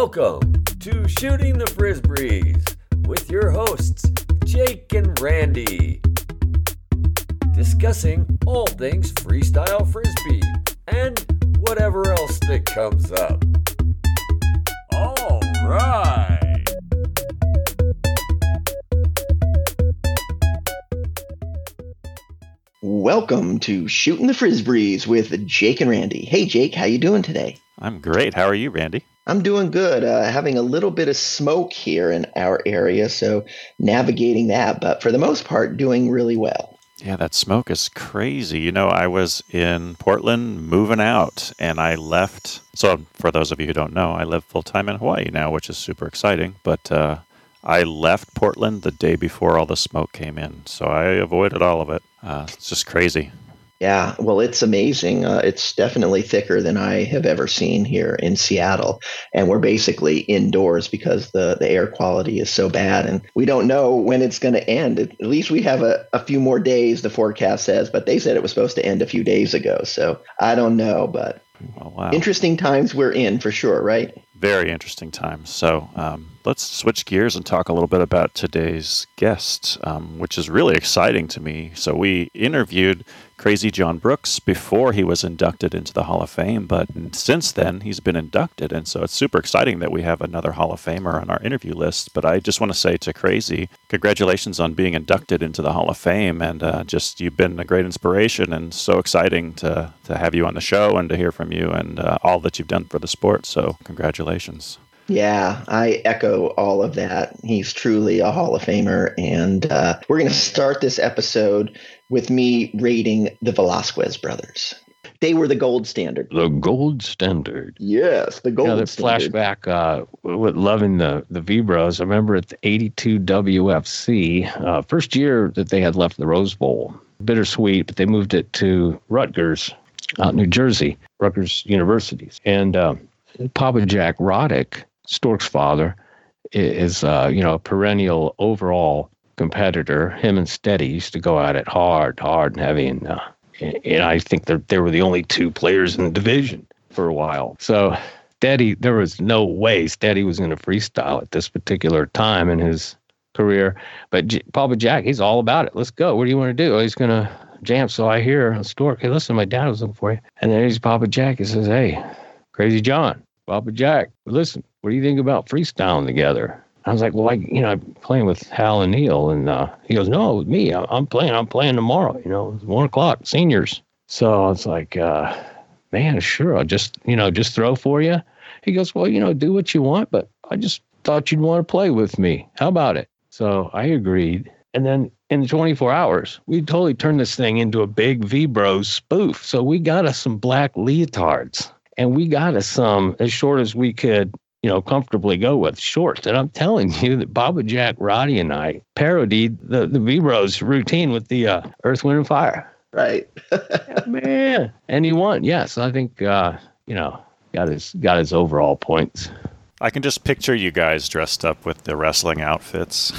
Welcome to Shooting the Frisbees with your hosts, Jake and Randy. Discussing all things freestyle frisbee and whatever else that comes up. All right. Welcome to Shooting the Frisbees with Jake and Randy. Hey Jake, how you doing today? I'm great. How are you, Randy? I'm doing good. Uh, having a little bit of smoke here in our area, so navigating that, but for the most part, doing really well. Yeah, that smoke is crazy. You know, I was in Portland moving out and I left. So, for those of you who don't know, I live full time in Hawaii now, which is super exciting. But uh, I left Portland the day before all the smoke came in. So, I avoided all of it. Uh, it's just crazy. Yeah, well, it's amazing. Uh, it's definitely thicker than I have ever seen here in Seattle, and we're basically indoors because the the air quality is so bad, and we don't know when it's going to end. At least we have a, a few more days. The forecast says, but they said it was supposed to end a few days ago, so I don't know. But Oh, wow. interesting times we're in for sure, right? Very interesting times. So um, let's switch gears and talk a little bit about today's guest, um, which is really exciting to me. So we interviewed Crazy John Brooks before he was inducted into the Hall of Fame, but since then he's been inducted, and so it's super exciting that we have another Hall of Famer on our interview list. But I just want to say to Crazy, congratulations on being inducted into the Hall of Fame, and uh, just you've been a great inspiration, and so exciting to to have you on the show and to hear from you and uh, all that you've done for the sport. So congratulations. Yeah, I echo all of that. He's truly a Hall of Famer. And uh, we're going to start this episode with me rating the Velasquez brothers. They were the gold standard. The gold standard. Yes, the gold Yeah, that standard. flashback uh, with loving the the Vibros. I remember at the '82 WFC, uh, first year that they had left the Rose Bowl. Bittersweet, but they moved it to Rutgers, out in New Jersey, Rutgers Universities. And uh, Papa Jack Roddick, Stork's father, is uh, you know a perennial overall competitor. Him and Steady used to go at it hard, hard and heavy, and uh, and I think that they were the only two players in the division for a while. So Steady, there was no way Steady was going to freestyle at this particular time in his career. But J- Papa Jack, he's all about it. Let's go. What do you want to do? Oh, he's going to jam. So I hear on Stork, hey, listen, my dad was looking for you. And then he's Papa Jack. He says, hey, Crazy John, Papa Jack, listen, what do you think about freestyling together? I was like, well, I, you know, I'm playing with Hal and Neil. And uh, he goes, no, with me. I- I'm playing. I'm playing tomorrow. You know, one o'clock, seniors. So I was like, uh, man, sure. I'll just, you know, just throw for you. He goes, well, you know, do what you want, but I just thought you'd want to play with me. How about it? So I agreed. And then in 24 hours, we totally turned this thing into a big V-Bros spoof. So we got us some black leotards and we got us some as short as we could, you know, comfortably go with shorts. And I'm telling you that Papa Jack, Roddy, and I parodied the, the V-Bros routine with the uh, Earth, Wind, and Fire. right. Man. And he won. Yes. I think, uh, you know, got his got his overall points. I can just picture you guys dressed up with the wrestling outfits.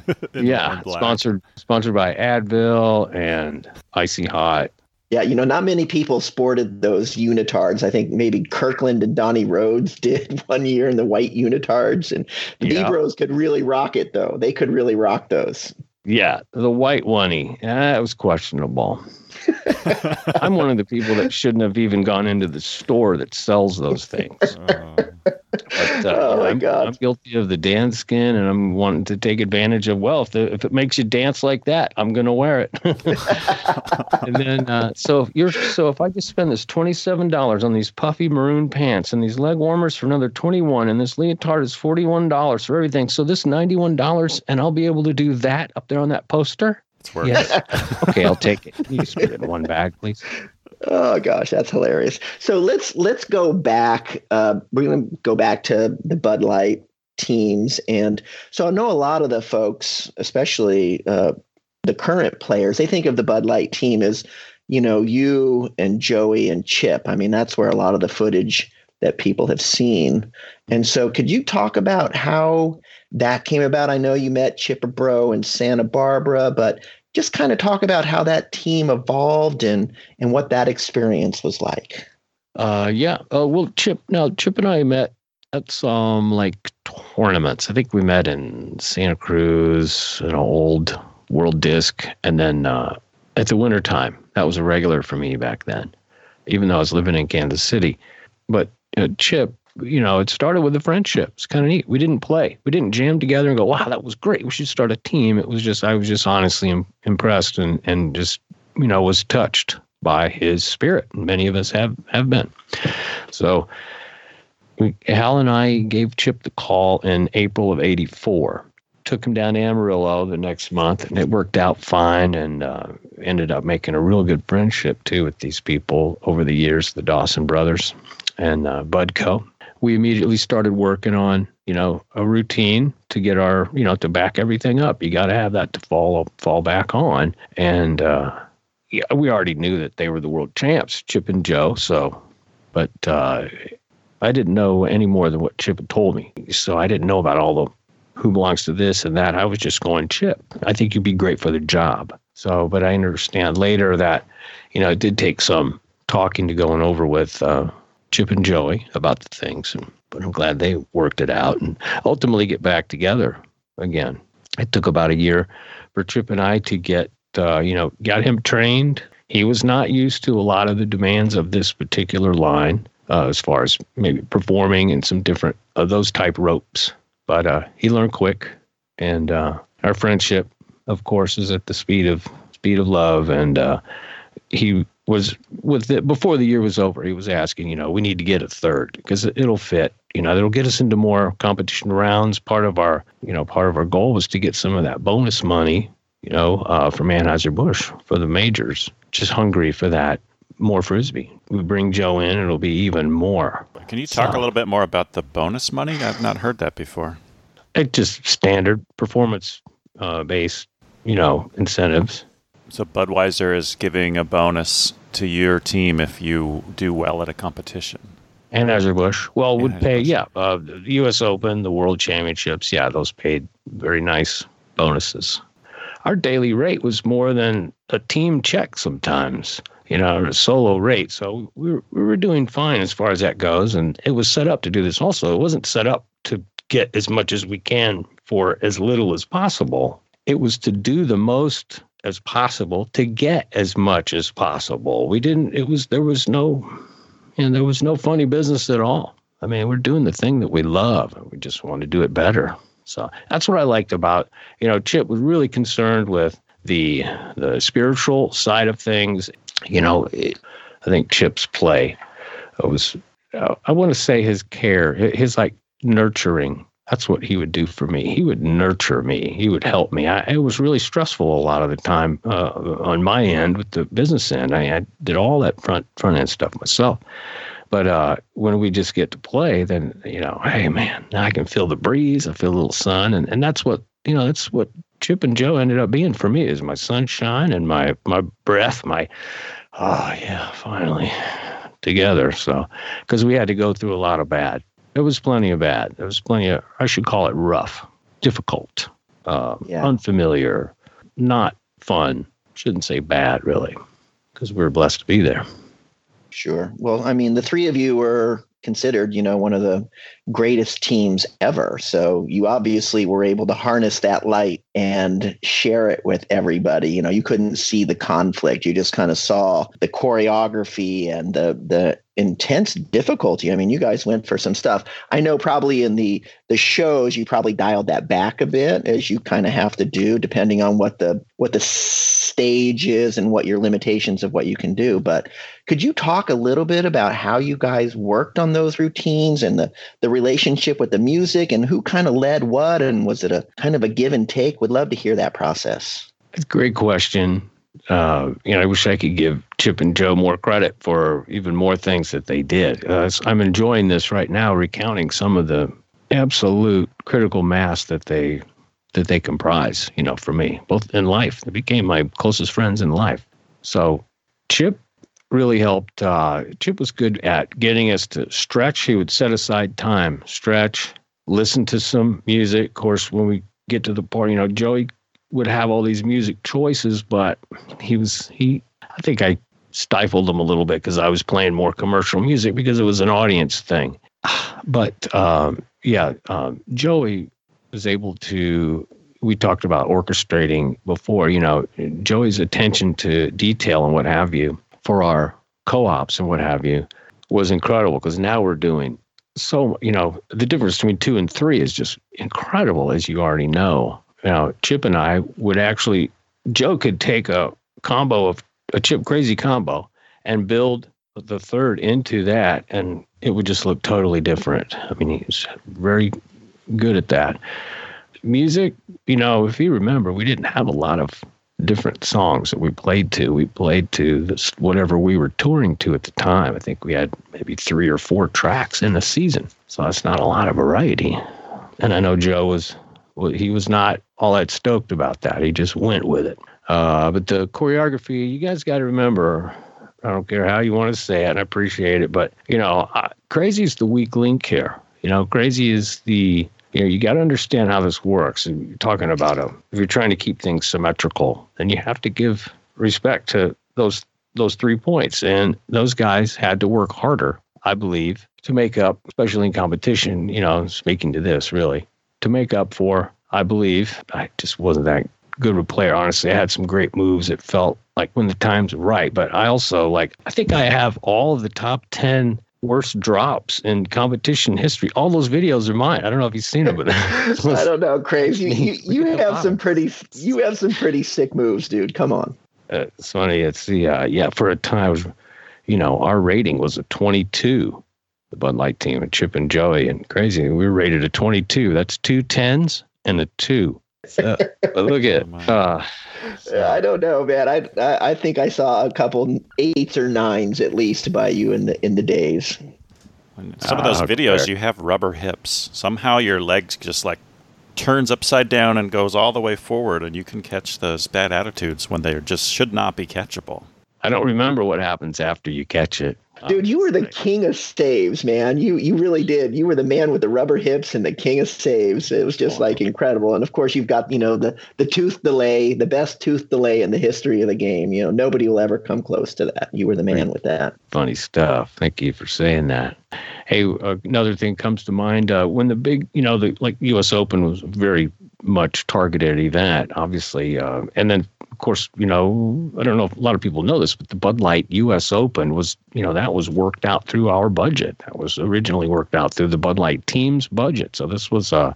yeah, sponsored sponsored by Advil and Icy Hot. Yeah, you know, not many people sported those unitards. I think maybe Kirkland and Donnie Rhodes did one year in the white unitards. And the Yeah. Bros could really rock it, though. They could really rock those. Yeah, the white oney. That was questionable. I'm one of the people that shouldn't have even gone into the store that sells those things. Uh, But, uh, Oh, my I'm, God. I'm guilty of the dance skin, and I'm wanting to take advantage of. Well, if the, if it makes you dance like that, I'm going to wear it. and then, uh, so if you're so if I just spend this twenty seven dollars on these puffy maroon pants and these leg warmers for another twenty one, and this leotard is forty one dollars for everything, so this ninety one dollars, and I'll be able to do that up there on that poster. Yes. okay, I'll take it. You just put it in one bag, please. Oh gosh, that's hilarious. So let's let's go back. Uh, we're to go back to the Bud Light teams, and so I know a lot of the folks, especially uh, the current players, they think of the Bud Light team as, you know, you and Joey and Chip. I mean, that's where a lot of the footage that people have seen. And so, could you talk about how that came about? I know you met Chipper Bro in Santa Barbara, but just kind of talk about how that team evolved and and what that experience was like. Uh, yeah. Uh, well, Chip. Now, Chip and I met at some like tournaments. I think we met in Santa Cruz, an old World Disc, and then uh, at the winter time. That was a regular for me back then, even though I was living in Kansas City. But uh, Chip, you know, it started with a friendship. It's kind of neat. We didn't play. We didn't jam together and go, "Wow, that was great. We should start a team." It was just I was just honestly Im- impressed and and just you know was touched by his spirit. Many of us have have been. So we, Hal and I gave Chip the call in April of '84. Took him down to Amarillo the next month, and it worked out fine. And uh, ended up making a real good friendship too with these people over the years, the Dawson brothers and uh, Budco. We immediately started working on, you know, a routine to get our, you know, to back everything up. You got to have that to fall fall back on, and uh, yeah, we already knew that they were the world champs, Chip and Joe. So, but uh, I didn't know any more than what Chip had told me. So I didn't know about all the who belongs to this and that. I was just going, Chip, I think you'd be great for the job. So, but I understand later that, you know, it did take some talking to going over with uh, Chip and Joey about the things. But I'm glad they worked it out and ultimately get back together again. It took about a year for Chip and I to get, uh, you know, got him trained. He was not used to a lot of the demands of this particular line uh, as far as maybe performing and some different of uh, those type ropes. But uh, he learned quick, and uh, our friendship, of course, is at the speed of speed of love. And uh, he was with it before the year was over. He was asking, you know, we need to get a third because it'll fit. You know, it'll get us into more competition rounds. Part of our, you know, part of our goal was to get some of that bonus money, you know, uh, from Anheuser Busch for the majors. Just hungry for that more frisbee. We bring Joe in, it'll be even more. Can you talk so, a little bit more about the bonus money? I've not heard that before. It just standard performance uh, based, you know, incentives. So Budweiser is giving a bonus to your team if you do well at a competition. and Anheuser Busch, well, would pay, yeah, uh, the U.S. Open, the World Championships, yeah, those paid very nice bonuses. Our daily rate was more than a team check sometimes you know, a solo rate. So we were, we were doing fine as far as that goes. And it was set up to do this also. It wasn't set up to get as much as we can for as little as possible. It was to do the most as possible to get as much as possible. We didn't, it was, there was no, and there was no funny business at all. I mean, we're doing the thing that we love. We just want to do it better. So that's what I liked about, you know, Chip was really concerned with the the spiritual side of things you know, it, I think Chip's play was, I want to say his care, his like nurturing. That's what he would do for me. He would nurture me. He would help me. I, it was really stressful a lot of the time uh, on my end with the business end. I, I, did all that front front end stuff myself. But uh, when we just get to play, then you know, hey man, now I can feel the breeze. I feel a little sun, and and that's what you know. That's what Chip and Joe ended up being for me is my sunshine and my my breath, my oh yeah, finally together. So because we had to go through a lot of bad. There was plenty of bad. There was plenty of I should call it rough, difficult, uh, yeah. unfamiliar, not fun. Shouldn't say bad really, because we were blessed to be there. Sure. Well, I mean, the three of you were considered, you know, one of the greatest teams ever. So you obviously were able to harness that light and share it with everybody. You know, you couldn't see the conflict. You just kind of saw the choreography and the the intense difficulty. I mean, you guys went for some stuff. I know probably in the the shows you probably dialed that back a bit as you kind of have to do depending on what the what the stage is and what your limitations of what you can do. But could you talk a little bit about how you guys worked on those routines and the the relationship with the music and who kind of led what and was it a kind of a give and take? Would love to hear that process. Great question uh, you know, I wish I could give Chip and Joe more credit for even more things that they did. Uh, I'm enjoying this right now, recounting some of the absolute critical mass that they that they comprise. You know, for me, both in life, they became my closest friends in life. So, Chip really helped. Uh, Chip was good at getting us to stretch. He would set aside time, stretch, listen to some music. Of course, when we get to the part, you know, Joey would have all these music choices, but he was he. I think I stifled him a little bit because I was playing more commercial music because it was an audience thing. but um, yeah, um, Joey was able to. We talked about orchestrating before. You know, Joey's attention to detail and what have you for our co-ops and what have you was incredible because now we're doing so. You know, the difference between two and three is just incredible, as you already know. Now, Chip and I would actually. Joe could take a combo of a chip crazy combo and build the third into that and it would just look totally different. I mean, he's very good at that. Music, you know, if you remember, we didn't have a lot of different songs that we played to. We played to this whatever we were touring to at the time. I think we had maybe three or four tracks in a season, so that's not a lot of variety. And I know Joe was well, he was not all that stoked about that. He just went with it. Uh, but the choreography, you guys got to remember, I don't care how you want to say it, and I appreciate it, but you know, uh, crazy is the weak link here. You know, crazy is the you know you got to understand how this works. And you're talking about a if you're trying to keep things symmetrical, then you have to give respect to those those three points, and those guys had to work harder, I believe, to make up, especially in competition. You know, speaking to this really, to make up for. I believe I just wasn't that good of a player. Honestly, I had some great moves. It felt like when the time's right. But I also like I think I have all of the top ten worst drops in competition history. All those videos are mine. I don't know if you've seen them, but I don't know, crazy. You, you, you have some pretty you have some pretty sick moves, dude. Come on. Uh, it's funny. It's the uh, yeah. For a time, was, you know, our rating was a 22. The Bud Light team and Chip and Joey and crazy. We were rated a 22. That's two tens and a two. Uh, look at oh, uh, I don't know, man. I, I, I think I saw a couple eights or nines at least by you in the in the days. some of those ah, videos, you have rubber hips. Somehow your legs just like turns upside down and goes all the way forward, and you can catch those bad attitudes when they just should not be catchable. I don't remember what happens after you catch it. Dude, you were the king of saves, man. You you really did. You were the man with the rubber hips and the king of saves. It was just like incredible. And of course, you've got you know the the tooth delay, the best tooth delay in the history of the game. You know, nobody will ever come close to that. You were the man with that. Funny stuff. Thank you for saying that. Hey, another thing comes to mind uh, when the big, you know, the like U.S. Open was very much targeted event, obviously, uh, and then of course, you know, I don't know if a lot of people know this, but the Bud Light U.S. Open was, you know, that was worked out through our budget. That was originally worked out through the Bud Light team's budget. So this was uh,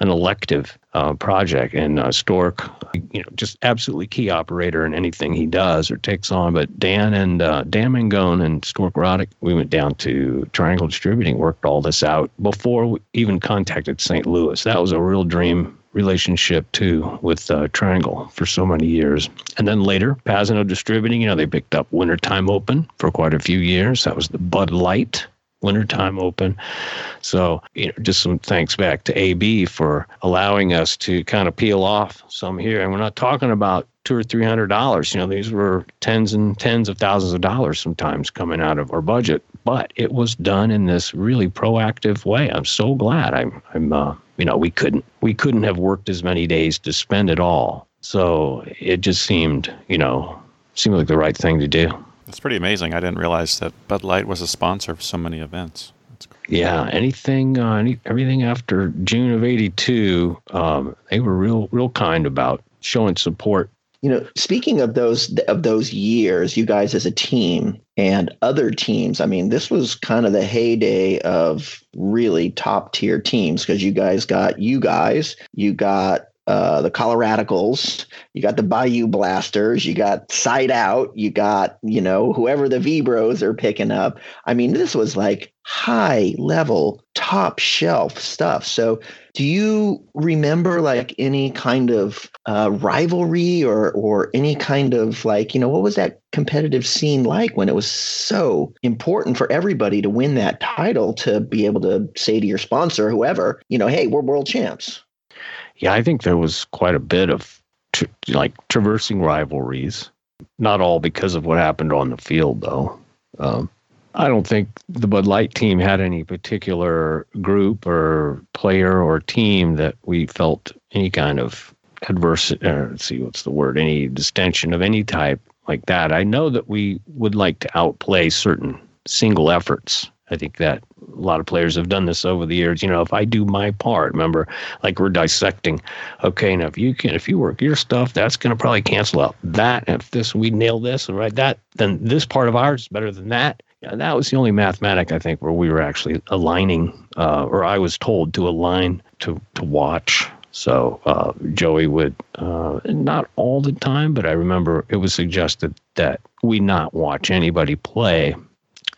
an elective uh, project, and uh, Stork, you know, just absolutely key operator in anything he does or takes on. But Dan and uh, Dan Mangone and Stork Roddick, we went down to Triangle Distributing, worked all this out before we even contacted St. Louis. That was a real dream relationship too with uh, Triangle for so many years. And then later, Pasino Distributing, you know, they picked up Wintertime Open for quite a few years. That was the Bud Light Wintertime Open. So, you know, just some thanks back to AB for allowing us to kind of peel off some here. And we're not talking about two or three hundred dollars. You know, these were tens and tens of thousands of dollars sometimes coming out of our budget. But it was done in this really proactive way. I'm so glad. I'm I'm uh, you know, we couldn't we couldn't have worked as many days to spend it all. So it just seemed, you know, seemed like the right thing to do. It's pretty amazing. I didn't realize that Bud Light was a sponsor of so many events. Yeah, anything, uh, any, everything after June of '82, um, they were real, real kind about showing support you know speaking of those of those years you guys as a team and other teams i mean this was kind of the heyday of really top tier teams because you guys got you guys you got uh, the Coloradicals, you got the Bayou Blasters, you got Side Out, you got, you know, whoever the Vibros are picking up. I mean, this was like high level, top shelf stuff. So, do you remember like any kind of uh, rivalry or or any kind of like, you know, what was that competitive scene like when it was so important for everybody to win that title to be able to say to your sponsor, whoever, you know, hey, we're world champs? Yeah, I think there was quite a bit of tr- like traversing rivalries. Not all because of what happened on the field, though. Um, I don't think the Bud Light team had any particular group or player or team that we felt any kind of adverse. Uh, let's see, what's the word? Any distension of any type like that. I know that we would like to outplay certain single efforts I think that a lot of players have done this over the years. You know, if I do my part, remember, like we're dissecting. Okay, now if you can, if you work your stuff, that's going to probably cancel out that. If this we nail this and write that, then this part of ours is better than that. Yeah, that was the only mathematic I think where we were actually aligning, uh, or I was told to align to to watch. So uh, Joey would uh, not all the time, but I remember it was suggested that we not watch anybody play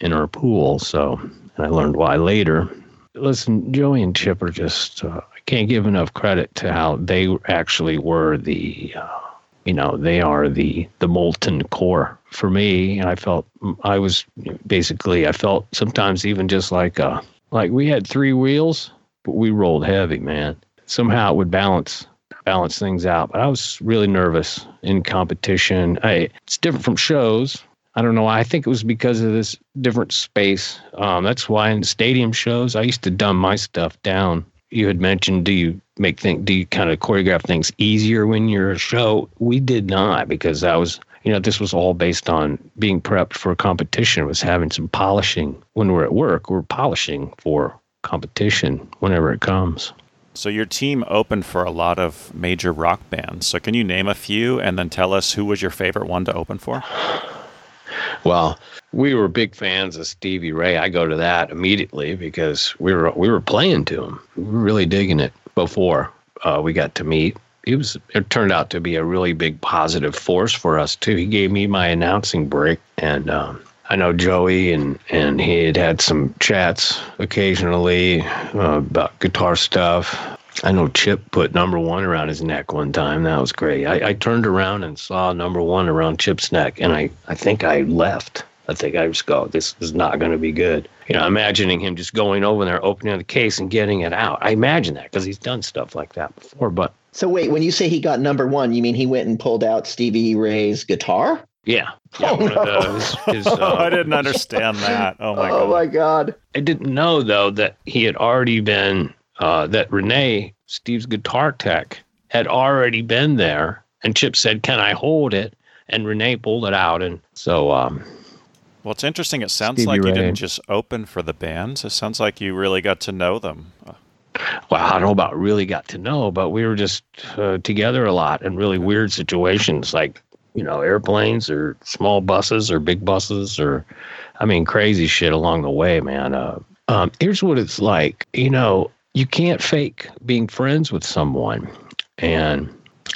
in our pool. So, and I learned why later. Listen, Joey and Chip are just, uh, I can't give enough credit to how they actually were the, uh, you know, they are the, the molten core for me. And I felt I was basically, I felt sometimes even just like, uh, like we had three wheels, but we rolled heavy, man. Somehow it would balance balance things out. But I was really nervous in competition. I, it's different from shows. I don't know. I think it was because of this different space. Um, that's why in stadium shows, I used to dumb my stuff down. You had mentioned, do you make things, do you kind of choreograph things easier when you're a show? We did not because I was, you know, this was all based on being prepped for a competition. It was having some polishing when we're at work. We're polishing for competition whenever it comes. So your team opened for a lot of major rock bands. So can you name a few and then tell us who was your favorite one to open for? Well, we were big fans of Stevie Ray. I go to that immediately because we were we were playing to him. We were really digging it before uh, we got to meet. He was. It turned out to be a really big positive force for us too. He gave me my announcing break, and um, I know Joey and and he had had some chats occasionally uh, about guitar stuff. I know Chip put number one around his neck one time. That was great. I, I turned around and saw number one around Chip's neck, and I, I think I left. I think I just go, this is not going to be good. You know, imagining him just going over there, opening the case and getting it out. I imagine that because he's done stuff like that before. But so wait, when you say he got number one, you mean he went and pulled out Stevie Ray's guitar? Yeah. yeah oh, no. his, his, uh, I didn't understand that. Oh my oh god. my god. I didn't know though that he had already been uh, that Renee, Steve's guitar tech, had already been there. And Chip said, Can I hold it? And Renee pulled it out. And so. Um, well, it's interesting. It sounds Stevie like Ray. you didn't just open for the bands. It sounds like you really got to know them. Well, I don't know about really got to know, but we were just uh, together a lot in really weird situations, like you know, airplanes or small buses or big buses or, I mean, crazy shit along the way, man. Uh, um, here's what it's like. You know, you can't fake being friends with someone. And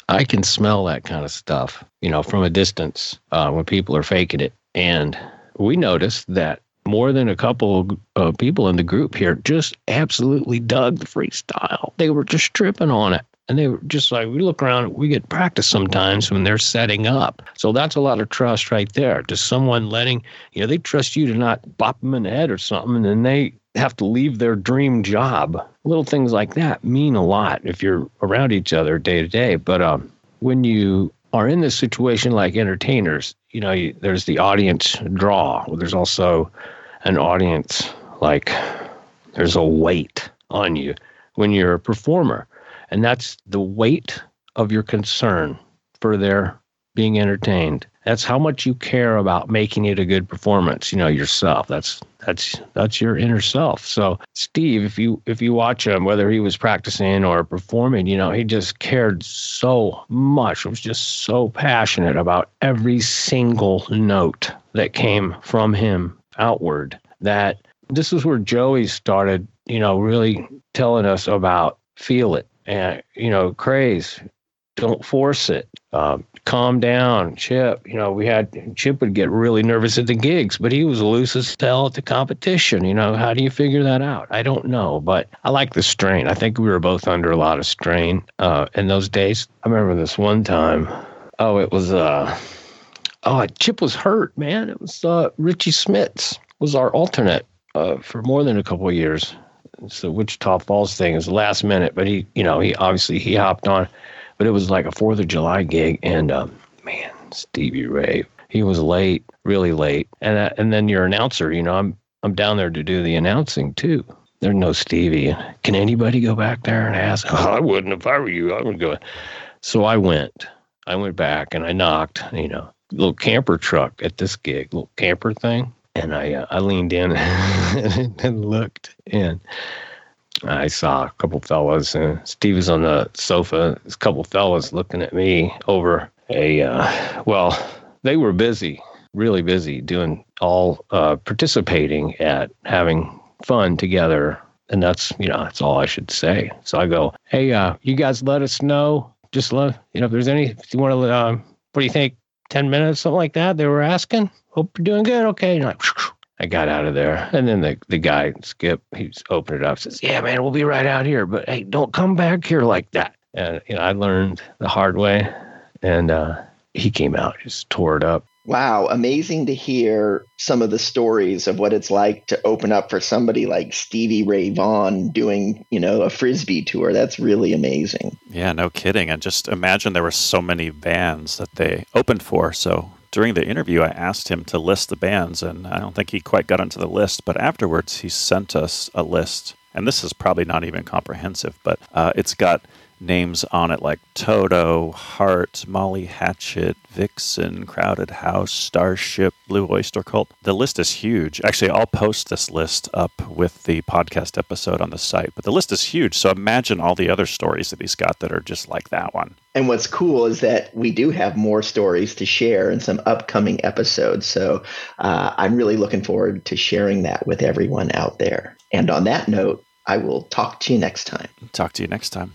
I can smell that kind of stuff, you know, from a distance uh, when people are faking it. And we noticed that more than a couple of people in the group here just absolutely dug the freestyle. They were just tripping on it. And they were just like, we look around, we get practice sometimes when they're setting up. So that's a lot of trust right there. To someone letting, you know, they trust you to not bop them in the head or something. And then they have to leave their dream job. Little things like that mean a lot if you're around each other day to day. But um, when you are in this situation like entertainers, you know, you, there's the audience draw. There's also an audience like there's a weight on you when you're a performer. And that's the weight of your concern for their being entertained. That's how much you care about making it a good performance, you know, yourself. That's that's that's your inner self. So Steve, if you if you watch him, whether he was practicing or performing, you know, he just cared so much. Was just so passionate about every single note that came from him outward that this is where Joey started, you know, really telling us about feel it and you know craze don't force it uh, calm down. Chip you know we had chip would get really nervous at the gigs but he was loose as hell at the competition you know. How do you figure that out? I don't know but i like the strain. I think we were both under a lot of strain uh, in those days. I remember this one time oh it was uh oh chip was hurt man. It was uh richie smits was our alternate uh, for more than a couple of years. It's the Wichita Falls thing. It was last minute, but he, you know, he obviously he hopped on, but it was like a Fourth of July gig, and um, man, Stevie Ray, he was late, really late, and uh, and then your announcer, you know, I'm I'm down there to do the announcing too. There's no Stevie. Can anybody go back there and ask? Oh, I wouldn't if I were you. I would go. So I went. I went back and I knocked. You know, little camper truck at this gig, little camper thing and I uh, I leaned in and looked, and I saw a couple fellas, and Steve was on the sofa. A couple fellas looking at me over a uh, well, they were busy, really busy, doing all uh, participating at having fun together, and that's you know that's all I should say. So I go, hey, uh, you guys, let us know. Just let you know if there's any. If you want to, um, what do you think? Ten minutes, something like that. They were asking. Hope you're doing good. Okay. And like, I got out of there. And then the, the guy, Skip, he's opened it up, says, Yeah, man, we'll be right out here. But hey, don't come back here like that. And you know, I learned the hard way. And uh, he came out, just tore it up. Wow, amazing to hear some of the stories of what it's like to open up for somebody like Stevie Ray Vaughan doing, you know, a frisbee tour. That's really amazing. Yeah, no kidding. And just imagine there were so many bands that they opened for. So during the interview, I asked him to list the bands, and I don't think he quite got onto the list. But afterwards, he sent us a list, and this is probably not even comprehensive, but uh, it's got names on it like Toto, Heart, Molly Hatchet, Vixen, Crowded House, Starship, Blue Oyster Cult. The list is huge. Actually, I'll post this list up with the podcast episode on the site, but the list is huge. So imagine all the other stories that he's got that are just like that one. And what's cool is that we do have more stories to share in some upcoming episodes. So uh, I'm really looking forward to sharing that with everyone out there. And on that note, I will talk to you next time. Talk to you next time.